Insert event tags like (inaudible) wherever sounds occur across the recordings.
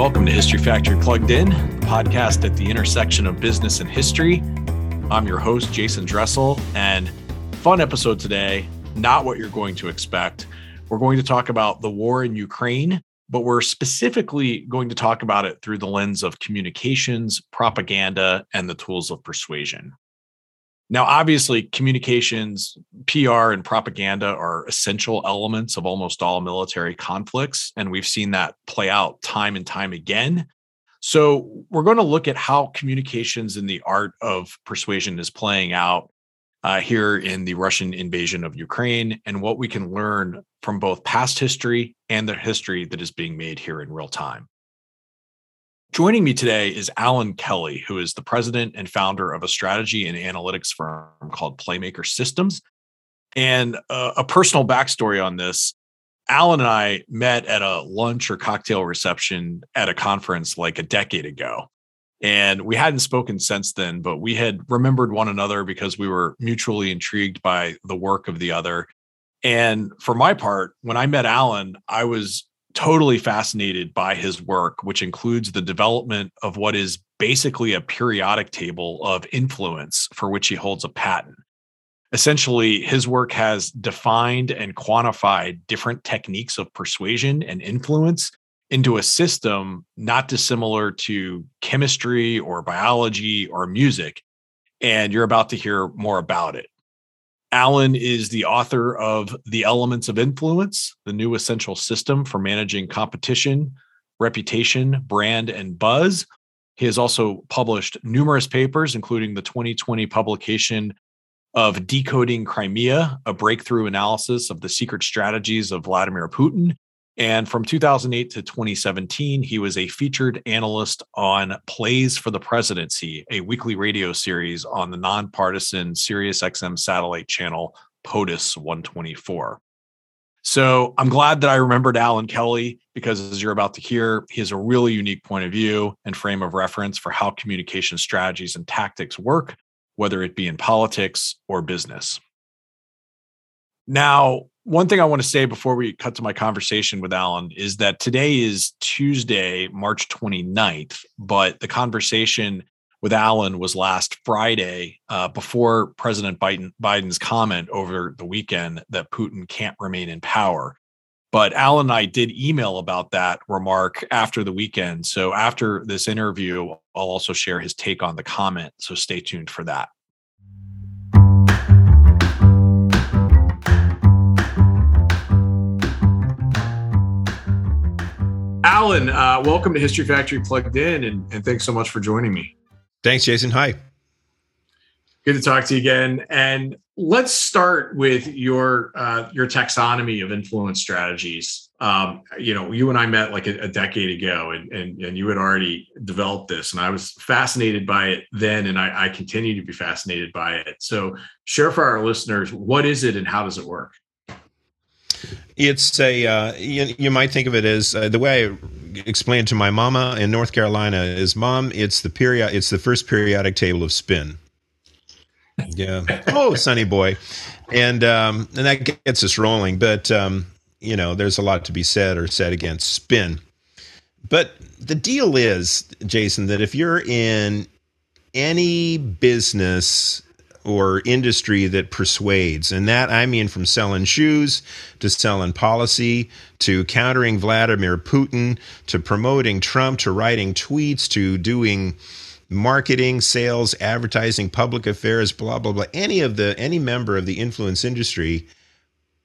welcome to History Factory Plugged In, the podcast at the intersection of business and history. I'm your host, Jason Dressel, and fun episode today, not what you're going to expect. We're going to talk about the war in Ukraine, but we're specifically going to talk about it through the lens of communications, propaganda, and the tools of persuasion. Now, obviously, communications, PR, and propaganda are essential elements of almost all military conflicts. And we've seen that play out time and time again. So, we're going to look at how communications and the art of persuasion is playing out uh, here in the Russian invasion of Ukraine and what we can learn from both past history and the history that is being made here in real time. Joining me today is Alan Kelly, who is the president and founder of a strategy and analytics firm called Playmaker Systems. And uh, a personal backstory on this Alan and I met at a lunch or cocktail reception at a conference like a decade ago. And we hadn't spoken since then, but we had remembered one another because we were mutually intrigued by the work of the other. And for my part, when I met Alan, I was totally fascinated by his work, which includes the development of what is basically a periodic table of influence for which he holds a patent. Essentially, his work has defined and quantified different techniques of persuasion and influence into a system not dissimilar to chemistry or biology or music. And you're about to hear more about it. Alan is the author of The Elements of Influence, the new essential system for managing competition, reputation, brand, and buzz. He has also published numerous papers, including the 2020 publication of Decoding Crimea, a breakthrough analysis of the secret strategies of Vladimir Putin, and from 2008 to 2017, he was a featured analyst on Plays for the Presidency, a weekly radio series on the nonpartisan SiriusXM satellite channel POTUS 124. So I'm glad that I remembered Alan Kelly because, as you're about to hear, he has a really unique point of view and frame of reference for how communication strategies and tactics work, whether it be in politics or business. Now, one thing I want to say before we cut to my conversation with Alan is that today is Tuesday, March 29th, but the conversation with Alan was last Friday uh, before President Biden, Biden's comment over the weekend that Putin can't remain in power. But Alan and I did email about that remark after the weekend. So after this interview, I'll also share his take on the comment. So stay tuned for that. Alan, uh, welcome to History Factory Plugged In, and, and thanks so much for joining me. Thanks, Jason. Hi. Good to talk to you again. And let's start with your uh, your taxonomy of influence strategies. Um, you know, you and I met like a, a decade ago, and, and and you had already developed this, and I was fascinated by it then, and I, I continue to be fascinated by it. So, share for our listeners what is it and how does it work? It's a uh, you, you, might think of it as uh, the way I explained to my mama in North Carolina is mom. It's the period. It's the first periodic table of spin. Yeah. (laughs) oh, sonny boy, and um, and that gets us rolling. But um, you know, there's a lot to be said or said against spin. But the deal is, Jason, that if you're in any business or industry that persuades. And that I mean from selling shoes to selling policy to countering Vladimir Putin to promoting Trump to writing tweets to doing marketing, sales, advertising, public affairs, blah blah blah. Any of the any member of the influence industry,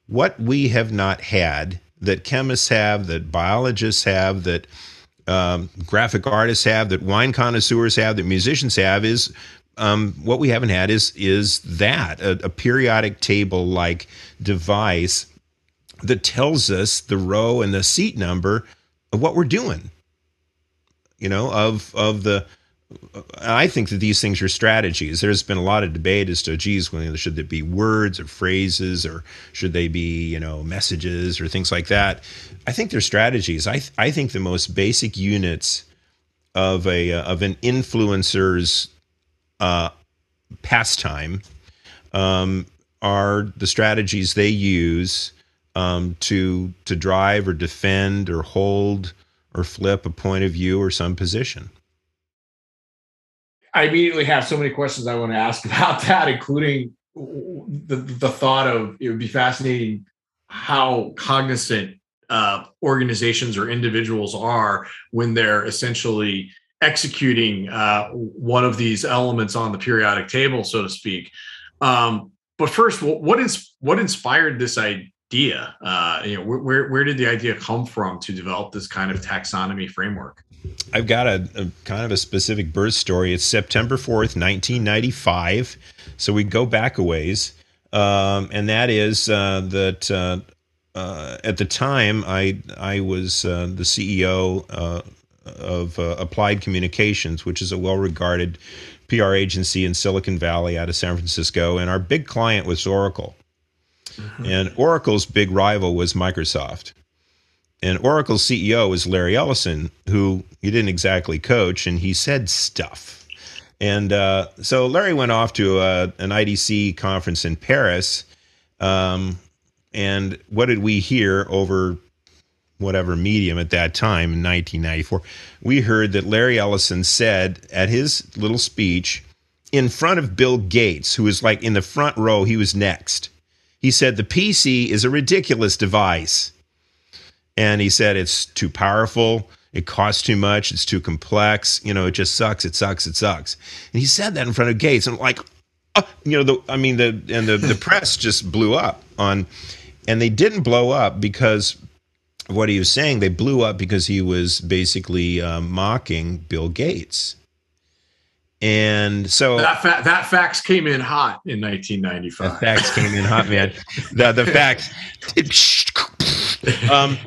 what we have not had that chemists have, that biologists have, that um, graphic artists have, that wine connoisseurs have, that musicians have, is um, what we haven't had is is that a, a periodic table like device that tells us the row and the seat number of what we're doing. You know, of of the. I think that these things are strategies. There's been a lot of debate as to, geez, should there be words or phrases, or should they be, you know, messages or things like that? I think they're strategies. I th- I think the most basic units of a uh, of an influencer's uh, pastime um, are the strategies they use um, to to drive or defend or hold or flip a point of view or some position. I immediately have so many questions I want to ask (laughs) about that, including the, the thought of it would be fascinating how cognizant uh, organizations or individuals are when they're essentially executing uh, one of these elements on the periodic table, so to speak. Um, but first, what is what inspired this idea? Uh, you know, where where did the idea come from to develop this kind of taxonomy framework? I've got a, a kind of a specific birth story. It's September fourth, nineteen ninety five. So we go back a ways, um, and that is uh, that uh, uh, at the time I I was uh, the CEO uh, of uh, Applied Communications, which is a well regarded PR agency in Silicon Valley out of San Francisco, and our big client was Oracle. Mm-hmm. And Oracle's big rival was Microsoft. And Oracle's CEO was Larry Ellison, who he didn't exactly coach, and he said stuff. And uh, so Larry went off to a, uh, an IDC conference in Paris. Um, and what did we hear over whatever medium at that time in 1994, we heard that Larry Ellison said at his little speech in front of Bill Gates, who was like in the front row, he was next. He said, The PC is a ridiculous device. And he said, It's too powerful. It costs too much. It's too complex. You know, it just sucks. It sucks. It sucks. And he said that in front of Gates. And like, uh, you know, the, I mean, the, and the, the (laughs) press just blew up on, and they didn't blow up because what he was saying, they blew up because he was basically uh, mocking Bill Gates. And so that fa- that fax came in hot in 1995. The fax came in hot, man. the the fax. (laughs) um,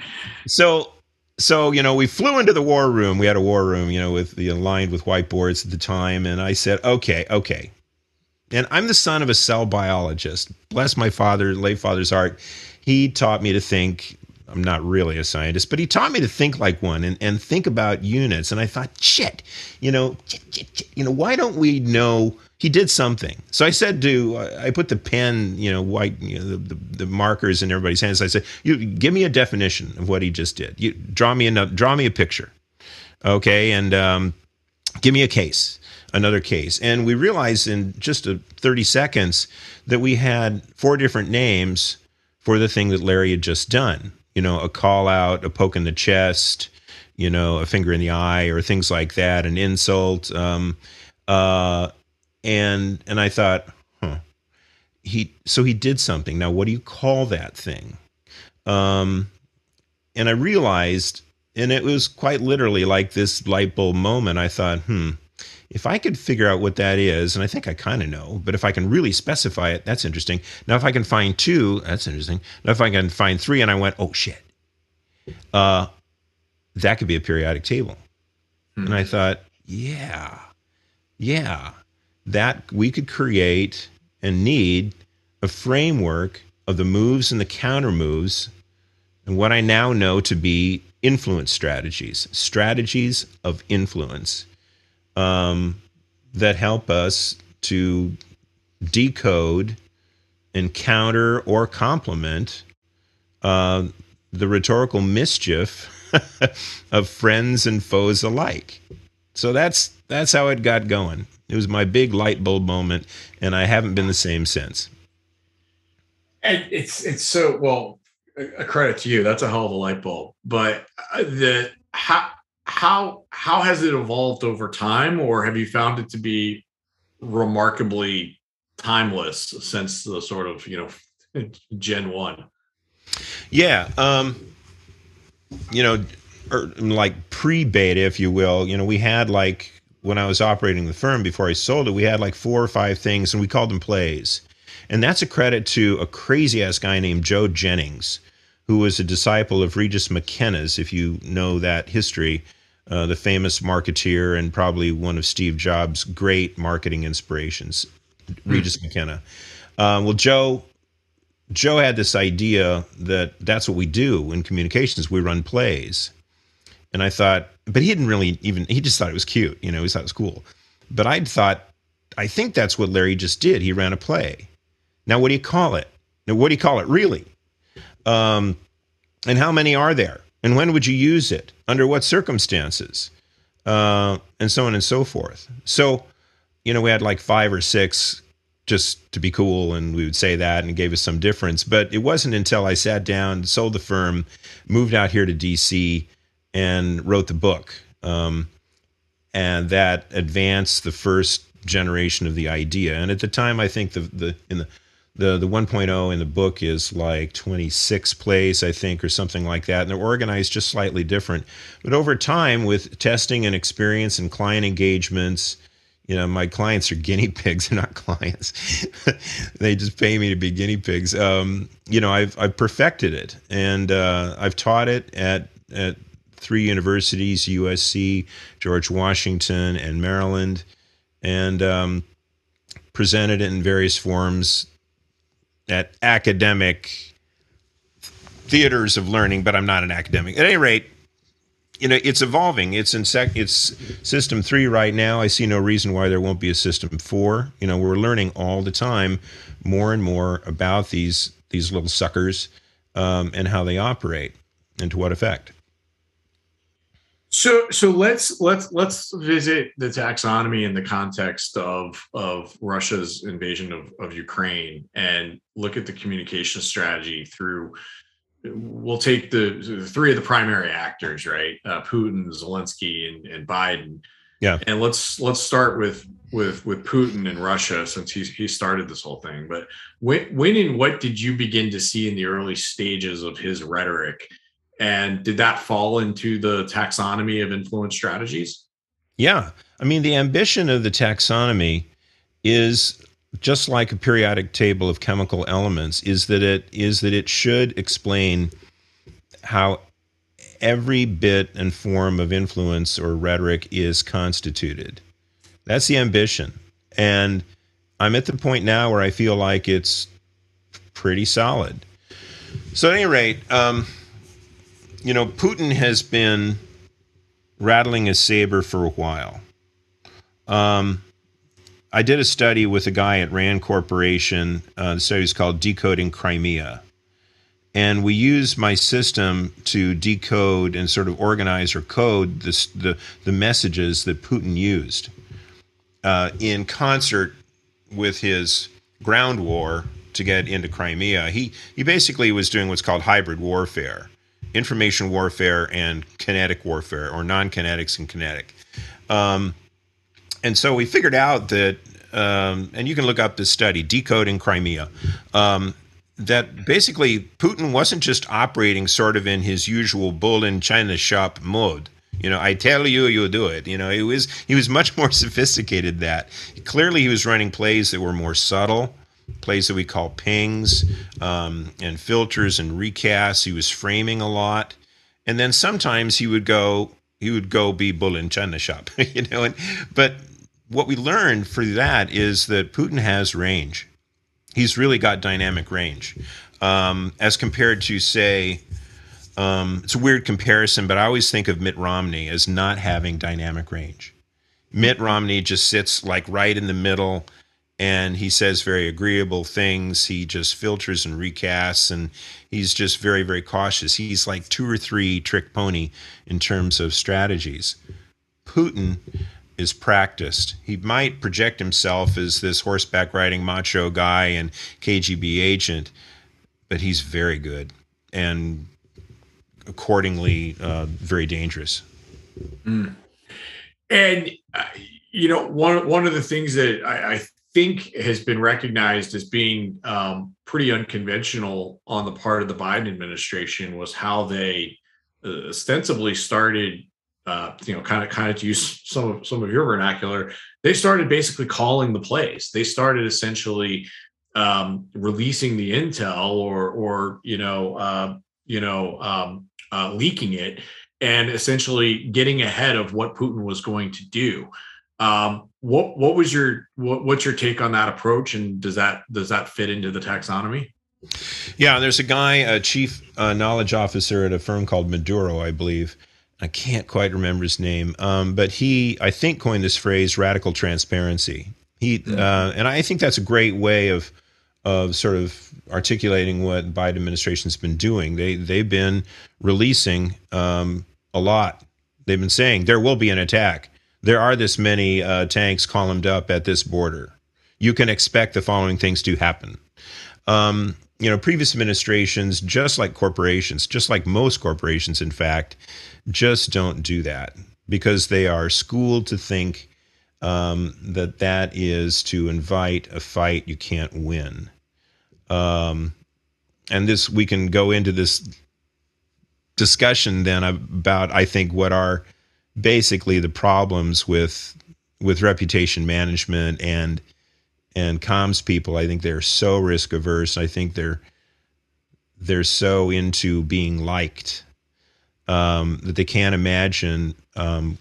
so so you know we flew into the war room. We had a war room, you know, with the aligned with whiteboards at the time, and I said, okay, okay. And I'm the son of a cell biologist. Bless my father, late father's heart. He taught me to think I'm not really a scientist, but he taught me to think like one and, and think about units. And I thought, shit, you know, shit, shit, shit, you know, why don't we know he did something? So I said to, I put the pen, you know, white, you know, the, the, the markers in everybody's hands. I said, you give me a definition of what he just did. You draw me a draw me a picture, okay, and um, give me a case, another case. And we realized in just a 30 seconds that we had four different names for the thing that Larry had just done you know, a call out, a poke in the chest, you know, a finger in the eye, or things like that, an insult. Um, uh, and and I thought, huh, he so he did something. Now, what do you call that thing? Um, and I realized, and it was quite literally like this light bulb moment. I thought, hmm, if I could figure out what that is, and I think I kind of know, but if I can really specify it, that's interesting. Now, if I can find two, that's interesting. Now, if I can find three, and I went, oh shit, uh, that could be a periodic table. Hmm. And I thought, yeah, yeah, that we could create and need a framework of the moves and the counter moves, and what I now know to be influence strategies, strategies of influence um, that help us to decode encounter, or complement uh, the rhetorical mischief (laughs) of friends and foes alike. So that's that's how it got going. It was my big light bulb moment, and I haven't been the same since. And it's it's so well. A credit to you. That's a hell of a light bulb. But uh, the how how how has it evolved over time or have you found it to be remarkably timeless since the sort of you know gen 1 yeah um you know or er, like pre-beta if you will you know we had like when i was operating the firm before i sold it we had like four or five things and we called them plays. And that's a credit to a crazy ass guy named joe jennings who was a disciple of regis mckenna's if you know that history uh, the famous marketeer and probably one of Steve Jobs' great marketing inspirations, hmm. Regis McKenna. Uh, well, Joe Joe had this idea that that's what we do in communications. We run plays, and I thought, but he didn't really even. He just thought it was cute, you know. He thought it was cool. But I thought, I think that's what Larry just did. He ran a play. Now, what do you call it? Now, what do you call it really? Um, and how many are there? And when would you use it? Under what circumstances? Uh, and so on and so forth. So, you know, we had like five or six just to be cool, and we would say that and it gave us some difference. But it wasn't until I sat down, sold the firm, moved out here to DC, and wrote the book. Um, and that advanced the first generation of the idea. And at the time, I think the the in the the the 1.0 in the book is like 26 place, I think, or something like that. And they're organized just slightly different. But over time, with testing and experience and client engagements, you know, my clients are guinea (laughs) pigs, they're not clients. (laughs) they just pay me to be guinea pigs. Um, you know, I've I've perfected it, and uh, I've taught it at at three universities: USC, George Washington, and Maryland, and um, presented it in various forms at academic theaters of learning. But I'm not an academic. At any rate, you know it's evolving it's in sec it's system three right now i see no reason why there won't be a system four you know we're learning all the time more and more about these these little suckers um, and how they operate and to what effect so so let's let's let's visit the taxonomy in the context of of russia's invasion of, of ukraine and look at the communication strategy through we'll take the, the, three of the primary actors, right? Uh, Putin, Zelensky, and, and Biden. Yeah. And let's let's start with with with Putin and Russia since he he started this whole thing. But when when and what did you begin to see in the early stages of his rhetoric? And did that fall into the taxonomy of influence strategies? Yeah. I mean, the ambition of the taxonomy is just like a periodic table of chemical elements, is that it is that it should explain how every bit and form of influence or rhetoric is constituted. That's the ambition. And I'm at the point now where I feel like it's pretty solid. So, at any rate, um, you know, Putin has been rattling his saber for a while. Um, I did a study with a guy at Rand Corporation. Uh, the study is called Decoding Crimea. And we used my system to decode and sort of organize or code this, the, the messages that Putin used uh, in concert with his ground war to get into Crimea. He, he basically was doing what's called hybrid warfare information warfare and kinetic warfare, or non kinetics and kinetic. Um, and so we figured out that, um, and you can look up this study, Decoding Crimea, um, that basically Putin wasn't just operating sort of in his usual bull in China shop mode. You know, I tell you, you do it. You know, he was he was much more (laughs) sophisticated. That clearly he was running plays that were more subtle, plays that we call pings um, and filters and recasts. He was framing a lot, and then sometimes he would go he would go be bull in China shop. (laughs) You know, and but what we learned for that is that Putin has range. He's really got dynamic range, um, as compared to say. Um, it's a weird comparison, but I always think of Mitt Romney as not having dynamic range. Mitt Romney just sits like right in the middle and he says very agreeable things. He just filters and recasts, and he's just very, very cautious. He's like two or three trick pony in terms of strategies. Putin is practiced. He might project himself as this horseback riding macho guy and KGB agent, but he's very good and accordingly uh, very dangerous. Mm. And uh, you know, one one of the things that I, I think has been recognized as being um, pretty unconventional on the part of the Biden administration was how they uh, ostensibly started uh, you know, kind of kind of to use some of some of your vernacular, they started basically calling the plays. They started essentially um, releasing the intel or or you know uh, you know um, uh, leaking it and essentially getting ahead of what Putin was going to do. Um, what what was your what, what's your take on that approach, and does that does that fit into the taxonomy? Yeah, there's a guy, a chief uh, knowledge officer at a firm called Maduro, I believe, I can't quite remember his name, um, but he, I think, coined this phrase "radical transparency." He, mm-hmm. uh, and I think that's a great way of of sort of articulating what Biden administration's been doing. They they've been releasing um, a lot. They've been saying there will be an attack. There are this many uh, tanks columned up at this border. You can expect the following things to happen. Um, you know, previous administrations, just like corporations, just like most corporations, in fact, just don't do that because they are schooled to think um, that that is to invite a fight you can't win. Um, and this, we can go into this discussion then about, I think, what are basically the problems with with reputation management and and comms people. I think they're so risk averse. I think they're they're so into being liked um, that they can't imagine um,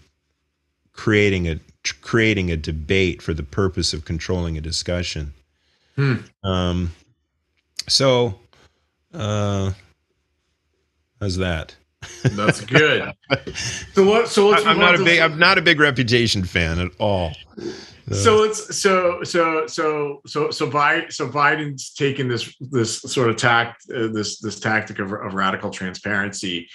creating a creating a debate for the purpose of controlling a discussion. Hmm. Um, so, uh, how's that? That's good. (laughs) so what? So let's I'm not a big. I'm not a big reputation fan at all. So it's so so so so so Biden so Biden's taking this this sort of tact uh, this this tactic of, of radical transparency,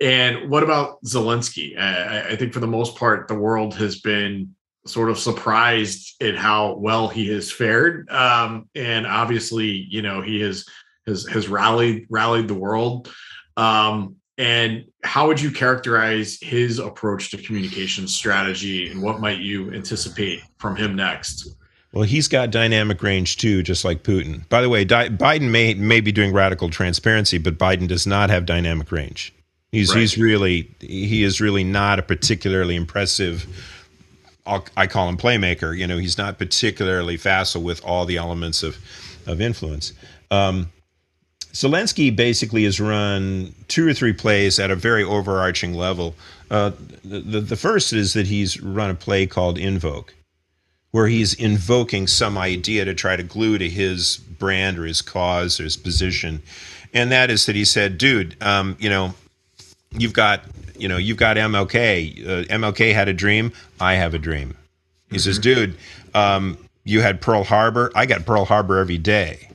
and what about Zelensky? I, I think for the most part, the world has been sort of surprised at how well he has fared, um, and obviously, you know, he has has has rallied rallied the world. Um, and how would you characterize his approach to communication strategy and what might you anticipate from him next? Well, he's got dynamic range too, just like Putin. By the way, Di- Biden may may be doing radical transparency, but Biden does not have dynamic range. He's right. he's really he is really not a particularly impressive. I'll, i call him playmaker. You know, he's not particularly facile with all the elements of of influence. Um, Zelensky basically has run two or three plays at a very overarching level. Uh, the, the first is that he's run a play called Invoke, where he's invoking some idea to try to glue to his brand or his cause or his position. And that is that he said, dude, um, you know, you've got, you know, you've got MLK. Uh, MLK had a dream. I have a dream. He mm-hmm. says, dude, um, you had Pearl Harbor. I got Pearl Harbor every day.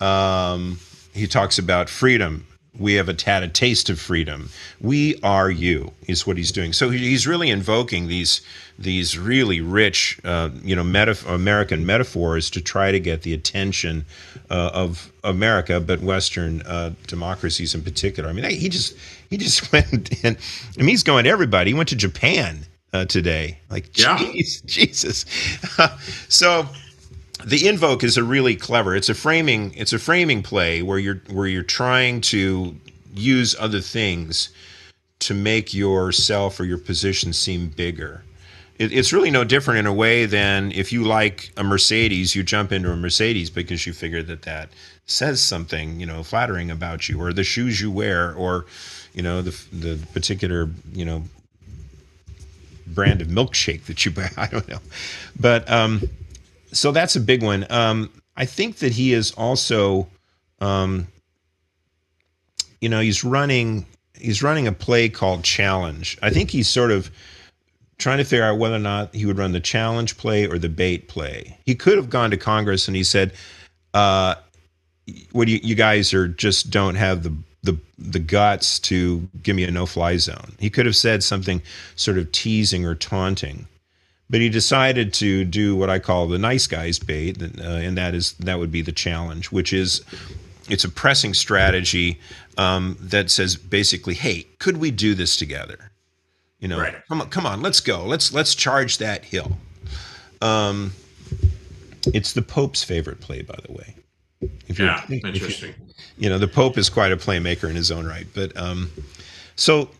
Um, he talks about freedom. We have a, had a taste of freedom. We are you is what he's doing. So he's really invoking these these really rich, uh, you know, metaf- American metaphors to try to get the attention uh, of America, but Western uh, democracies in particular. I mean, he just he just (laughs) went and I mean, he's going to everybody. He went to Japan uh, today. Like, yeah. (laughs) Jesus. (laughs) so the invoke is a really clever. It's a framing. It's a framing play where you're where you're trying to use other things to make yourself or your position seem bigger. It, it's really no different in a way than if you like a Mercedes, you jump into a Mercedes because you figure that that says something, you know, flattering about you, or the shoes you wear, or you know, the the particular you know brand of milkshake that you buy. (laughs) I don't know, but um, so that's a big one. Um, I think that he is also, um, you know, he's running he's running a play called Challenge. I think he's sort of trying to figure out whether or not he would run the challenge play or the bait play. He could have gone to Congress and he said, uh, "What you, you guys are just don't have the." The, the guts to give me a no fly zone. He could have said something sort of teasing or taunting but he decided to do what I call the nice guys bait, uh, and that is that would be the challenge, which is it's a pressing strategy um, that says basically, hey, could we do this together? You know, right. come on, come on, let's go, let's let's charge that hill. Um, it's the Pope's favorite play, by the way. If yeah, interesting. You, you, know, the Pope is quite a playmaker in his own right, but um, so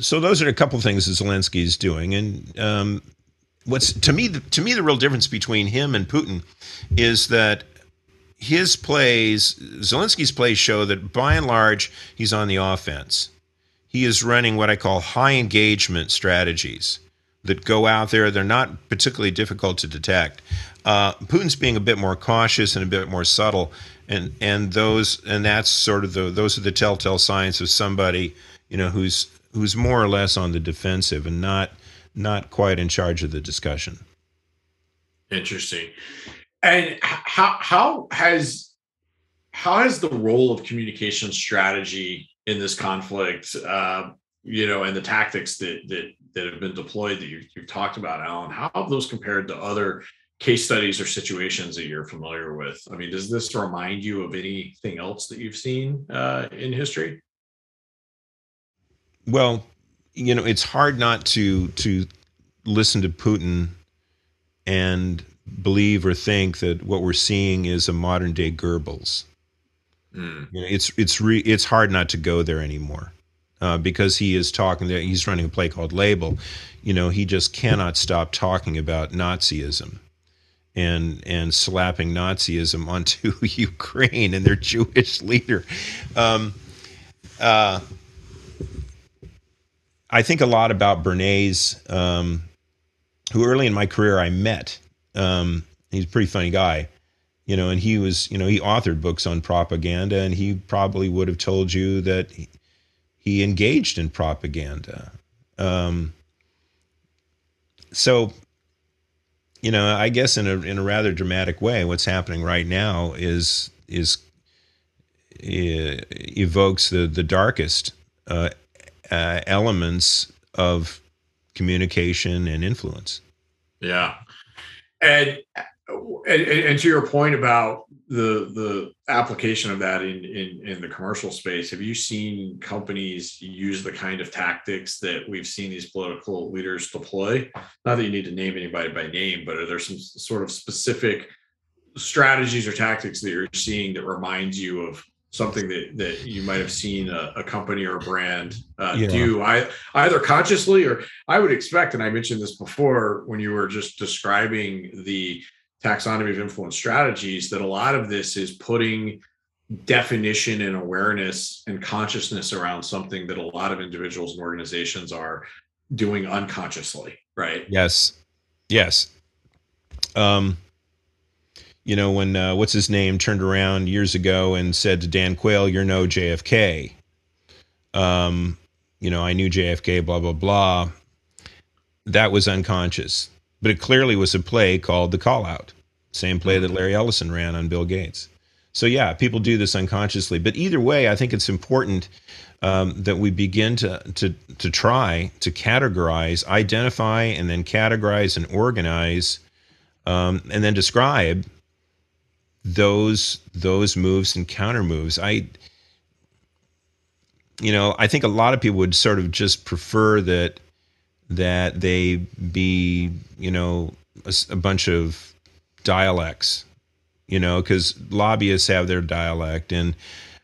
so those are a couple things that Zelensky is doing, and um, what's to me to me the real difference between him and Putin is that his plays Zelensky's plays show that by and large he's on the offense. He is running what I call high engagement strategies that go out there. They're not particularly difficult to detect. Uh, Putin's being a bit more cautious and a bit more subtle, and and those and that's sort of the those are the telltale signs of somebody you know who's who's more or less on the defensive and not not quite in charge of the discussion. Interesting. And how how has how has the role of communication strategy in this conflict, uh, you know, and the tactics that that that have been deployed that you, you've talked about, Alan, how have those compared to other case studies or situations that you're familiar with? I mean, does this remind you of anything else that you've seen uh, in history? Well, you know, it's hard not to to listen to Putin and believe or think that what we're seeing is a modern day Goebbels. Mm. You know, it's it's re, it's hard not to go there anymore. Uh, because he is talking there, he's running a play called Label. You know, he just cannot stop talking about Nazism and and slapping Nazism onto (laughs) Ukraine and their Jewish leader. Um, uh, I think a lot about Bernays, um, who early in my career I met. Um, he's a pretty funny guy, you know, and he was, you know, he authored books on propaganda, and he probably would have told you that he, he engaged in propaganda. Um, so you know, I guess in a in a rather dramatic way, what's happening right now is is uh, evokes the the darkest uh, uh, elements of communication and influence. Yeah, and, and and to your point about the the application of that in, in in the commercial space have you seen companies use the kind of tactics that we've seen these political leaders deploy not that you need to name anybody by name but are there some sort of specific strategies or tactics that you're seeing that reminds you of something that that you might have seen a, a company or a brand uh, yeah. do I, either consciously or i would expect and i mentioned this before when you were just describing the taxonomy of influence strategies that a lot of this is putting definition and awareness and consciousness around something that a lot of individuals and organizations are doing unconsciously right? Yes. Yes. Um you know when uh, what's his name turned around years ago and said to dan quayle you're no jfk um you know i knew jfk blah blah blah that was unconscious but it clearly was a play called The Call Out, same play that Larry Ellison ran on Bill Gates. So, yeah, people do this unconsciously. But either way, I think it's important um, that we begin to, to, to try to categorize, identify, and then categorize and organize um, and then describe those those moves and counter moves. I you know, I think a lot of people would sort of just prefer that that they be, you know, a, a bunch of dialects, you know, because lobbyists have their dialect and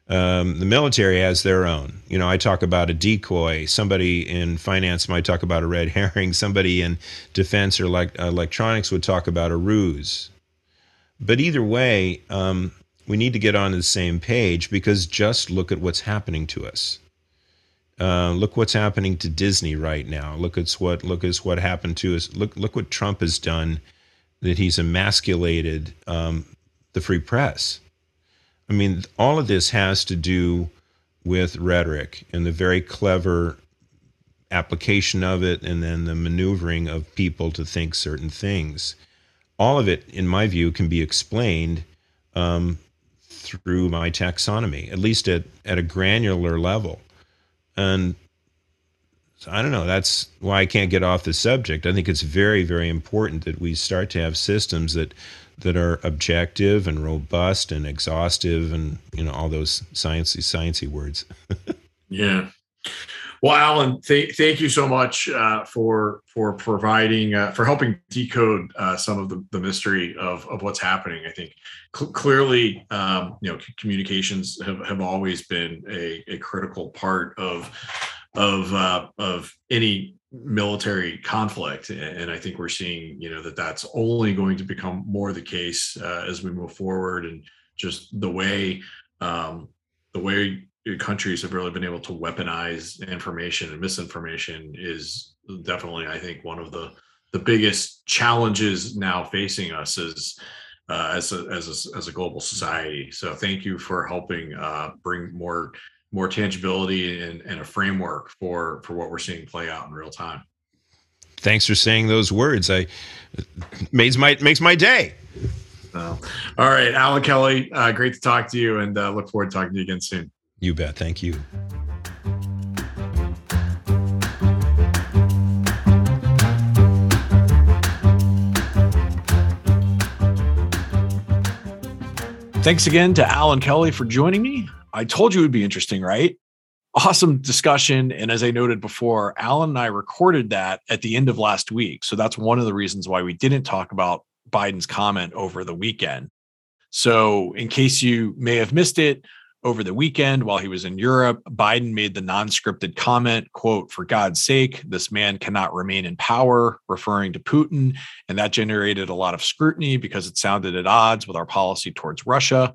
um, the military has their own. You know, I talk about a decoy. Somebody in finance might talk about a red herring. Somebody in defense or like electronics would talk about a ruse. But either way, um, we need to get on the same page because just look at what's happening to us. Uh, look what's happening to Disney right now. Look at what look at what happened to us. Look look what Trump has done. That he's emasculated um, the free press. I mean, all of this has to do with rhetoric and the very clever application of it, and then the maneuvering of people to think certain things. All of it, in my view, can be explained um, through my taxonomy, at least at, at a granular level. And so I don't know. That's why I can't get off the subject. I think it's very, very important that we start to have systems that that are objective and robust and exhaustive and you know all those sciencey sciencey words. (laughs) yeah. Well, Alan, th- thank you so much uh, for for providing uh, for helping decode uh, some of the, the mystery of, of what's happening. I think cl- clearly, um, you know, communications have, have always been a, a critical part of of uh, of any military conflict, and I think we're seeing you know that that's only going to become more the case uh, as we move forward, and just the way um, the way countries have really been able to weaponize information and misinformation is definitely, I think, one of the the biggest challenges now facing us as uh, as a, as a, as a global society. So thank you for helping uh, bring more more tangibility and, and a framework for for what we're seeing play out in real time. Thanks for saying those words. I makes my makes my day. So, all right, Alan Kelly, uh, great to talk to you, and uh, look forward to talking to you again soon. You bet. Thank you. Thanks again to Alan Kelly for joining me. I told you it would be interesting, right? Awesome discussion. And as I noted before, Alan and I recorded that at the end of last week. So that's one of the reasons why we didn't talk about Biden's comment over the weekend. So, in case you may have missed it, over the weekend while he was in Europe, Biden made the non-scripted comment, quote, for God's sake, this man cannot remain in power, referring to Putin. And that generated a lot of scrutiny because it sounded at odds with our policy towards Russia.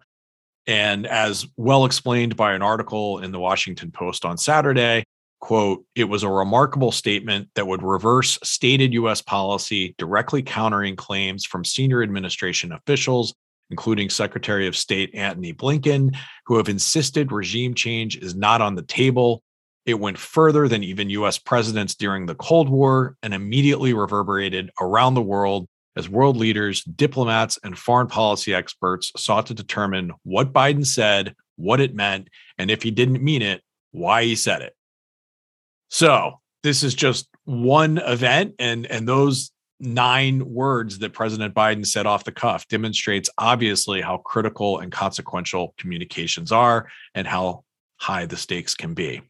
And as well explained by an article in the Washington Post on Saturday, quote, it was a remarkable statement that would reverse stated US policy, directly countering claims from senior administration officials, including Secretary of State Antony Blinken, who have insisted regime change is not on the table. It went further than even US presidents during the Cold War and immediately reverberated around the world as world leaders, diplomats, and foreign policy experts sought to determine what Biden said, what it meant, and if he didn't mean it, why he said it. So, this is just one event and and those nine words that President Biden said off the cuff demonstrates obviously how critical and consequential communications are and how high the stakes can be.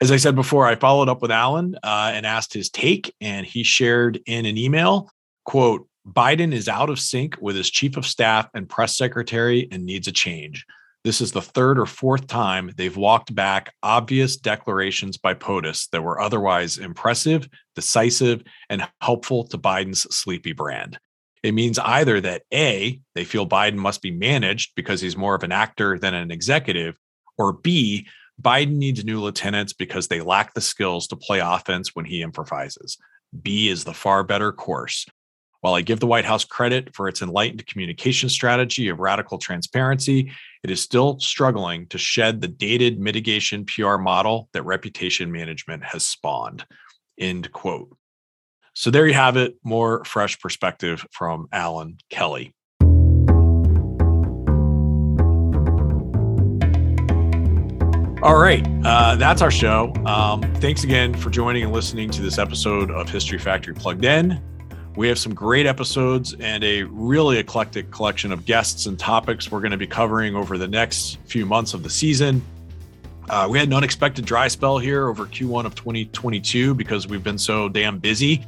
As I said before, I followed up with Alan uh, and asked his take, and he shared in an email, quote, Biden is out of sync with his chief of staff and press secretary and needs a change. This is the third or fourth time they've walked back obvious declarations by POTUS that were otherwise impressive, decisive, and helpful to Biden's sleepy brand. It means either that A, they feel Biden must be managed because he's more of an actor than an executive, or B, Biden needs new lieutenants because they lack the skills to play offense when he improvises. B is the far better course. While I give the White House credit for its enlightened communication strategy of radical transparency, it is still struggling to shed the dated mitigation PR model that reputation management has spawned. End quote. So there you have it, more fresh perspective from Alan Kelly. All right, uh, that's our show. Um, thanks again for joining and listening to this episode of History Factory Plugged In. We have some great episodes and a really eclectic collection of guests and topics we're going to be covering over the next few months of the season. Uh, we had an unexpected dry spell here over Q1 of 2022 because we've been so damn busy.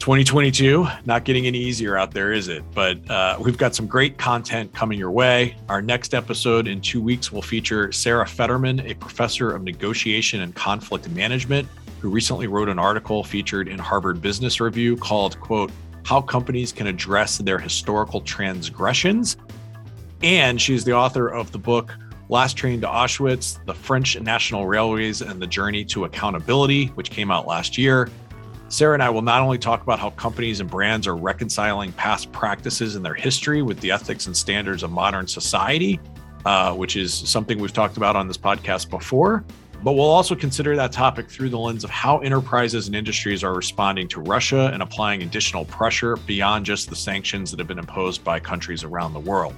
2022, not getting any easier out there, is it? But uh, we've got some great content coming your way. Our next episode in two weeks will feature Sarah Federman, a professor of negotiation and conflict management who recently wrote an article featured in Harvard Business Review called, quote, How Companies Can Address Their Historical Transgressions. And she's the author of the book Last Train to Auschwitz, The French National Railways and the Journey to Accountability, which came out last year. Sarah and I will not only talk about how companies and brands are reconciling past practices in their history with the ethics and standards of modern society, uh, which is something we've talked about on this podcast before, but we'll also consider that topic through the lens of how enterprises and industries are responding to Russia and applying additional pressure beyond just the sanctions that have been imposed by countries around the world.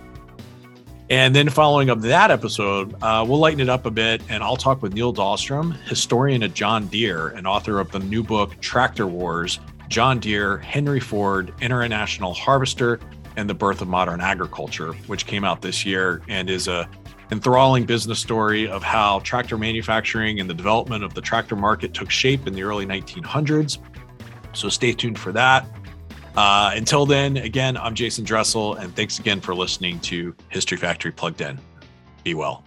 And then following up that episode, uh, we'll lighten it up a bit and I'll talk with Neil Dahlstrom, historian at John Deere and author of the new book, Tractor Wars John Deere, Henry Ford, International Harvester, and the Birth of Modern Agriculture, which came out this year and is a enthralling business story of how tractor manufacturing and the development of the tractor market took shape in the early 1900s. So stay tuned for that. Uh, until then, again, I'm Jason Dressel, and thanks again for listening to History Factory Plugged In. Be well.